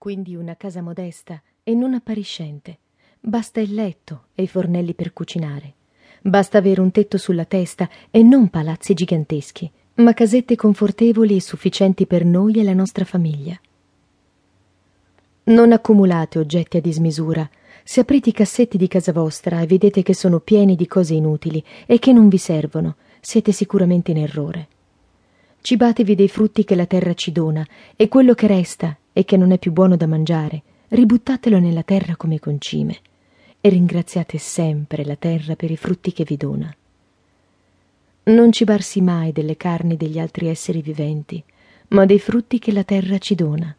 quindi una casa modesta e non appariscente. Basta il letto e i fornelli per cucinare. Basta avere un tetto sulla testa e non palazzi giganteschi, ma casette confortevoli e sufficienti per noi e la nostra famiglia. Non accumulate oggetti a dismisura. Se aprite i cassetti di casa vostra e vedete che sono pieni di cose inutili e che non vi servono, siete sicuramente in errore. Cibatevi dei frutti che la terra ci dona e quello che resta e che non è più buono da mangiare, ributtatelo nella terra come concime e ringraziate sempre la terra per i frutti che vi dona. Non cibarsi mai delle carni degli altri esseri viventi, ma dei frutti che la terra ci dona.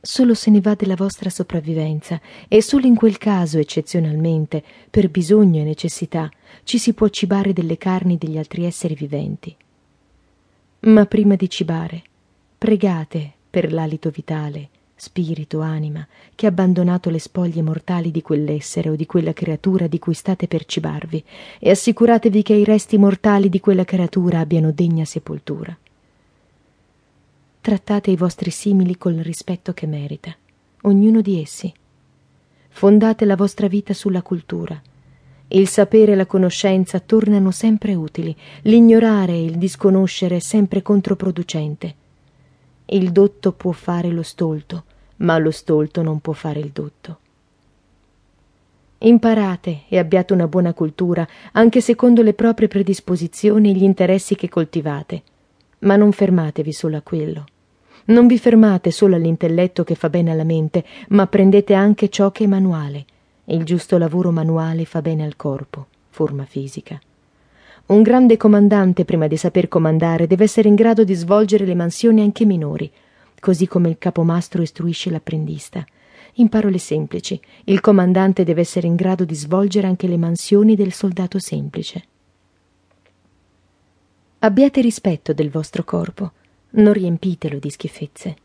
Solo se ne va della vostra sopravvivenza e solo in quel caso, eccezionalmente, per bisogno e necessità, ci si può cibare delle carni degli altri esseri viventi. Ma prima di cibare, pregate per l'alito vitale, spirito, anima, che ha abbandonato le spoglie mortali di quell'essere o di quella creatura di cui state per cibarvi, e assicuratevi che i resti mortali di quella creatura abbiano degna sepoltura. Trattate i vostri simili col rispetto che merita, ognuno di essi. Fondate la vostra vita sulla cultura. Il sapere e la conoscenza tornano sempre utili, l'ignorare e il disconoscere sempre controproducente il dotto può fare lo stolto, ma lo stolto non può fare il dotto. Imparate e abbiate una buona cultura, anche secondo le proprie predisposizioni e gli interessi che coltivate, ma non fermatevi solo a quello. Non vi fermate solo all'intelletto che fa bene alla mente, ma prendete anche ciò che è manuale, il giusto lavoro manuale fa bene al corpo, forma fisica. Un grande comandante, prima di saper comandare, deve essere in grado di svolgere le mansioni anche minori, così come il capomastro istruisce l'apprendista. In parole semplici, il comandante deve essere in grado di svolgere anche le mansioni del soldato semplice. Abbiate rispetto del vostro corpo, non riempitelo di schifezze,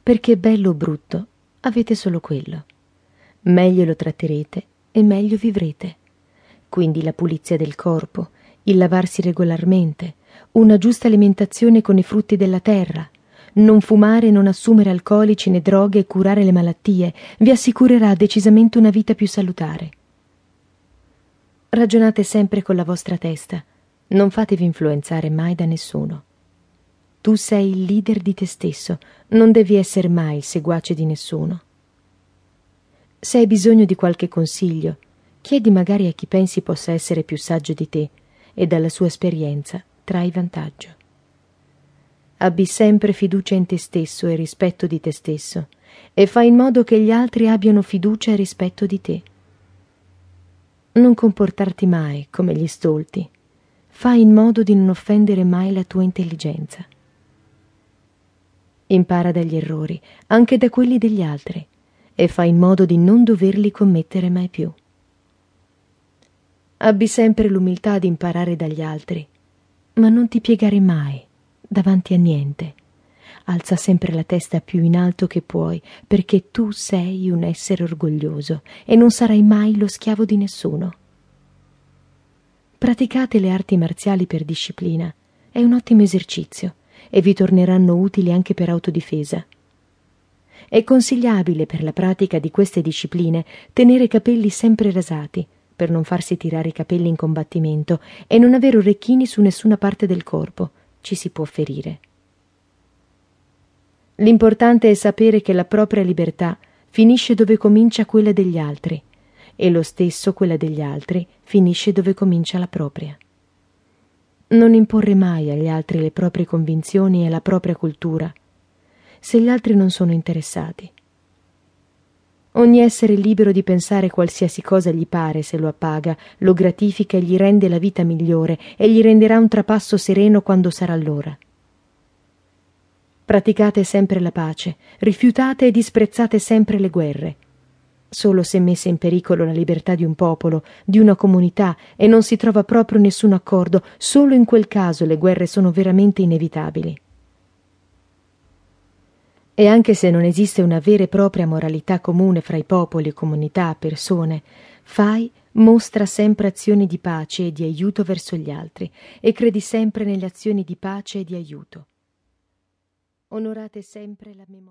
perché bello o brutto avete solo quello. Meglio lo tratterete e meglio vivrete. Quindi la pulizia del corpo, il lavarsi regolarmente, una giusta alimentazione con i frutti della terra, non fumare, non assumere alcolici né droghe e curare le malattie vi assicurerà decisamente una vita più salutare. Ragionate sempre con la vostra testa, non fatevi influenzare mai da nessuno. Tu sei il leader di te stesso, non devi essere mai il seguace di nessuno. Se hai bisogno di qualche consiglio, chiedi magari a chi pensi possa essere più saggio di te, e dalla sua esperienza trai vantaggio. Abbi sempre fiducia in te stesso e rispetto di te stesso e fai in modo che gli altri abbiano fiducia e rispetto di te. Non comportarti mai come gli stolti. Fai in modo di non offendere mai la tua intelligenza. Impara dagli errori, anche da quelli degli altri, e fai in modo di non doverli commettere mai più. Abbi sempre l'umiltà di imparare dagli altri, ma non ti piegare mai davanti a niente. Alza sempre la testa più in alto che puoi, perché tu sei un essere orgoglioso e non sarai mai lo schiavo di nessuno. Praticate le arti marziali per disciplina, è un ottimo esercizio e vi torneranno utili anche per autodifesa. È consigliabile per la pratica di queste discipline tenere i capelli sempre rasati, per non farsi tirare i capelli in combattimento e non avere orecchini su nessuna parte del corpo. Ci si può ferire. L'importante è sapere che la propria libertà finisce dove comincia quella degli altri e lo stesso quella degli altri finisce dove comincia la propria. Non imporre mai agli altri le proprie convinzioni e la propria cultura, se gli altri non sono interessati. Ogni essere libero di pensare qualsiasi cosa gli pare se lo appaga, lo gratifica e gli rende la vita migliore e gli renderà un trapasso sereno quando sarà l'ora. Praticate sempre la pace, rifiutate e disprezzate sempre le guerre. Solo se messa in pericolo la libertà di un popolo, di una comunità e non si trova proprio nessun accordo, solo in quel caso le guerre sono veramente inevitabili. E anche se non esiste una vera e propria moralità comune fra i popoli, comunità, persone, fai, mostra sempre azioni di pace e di aiuto verso gli altri e credi sempre nelle azioni di pace e di aiuto. Onorate sempre la memoria.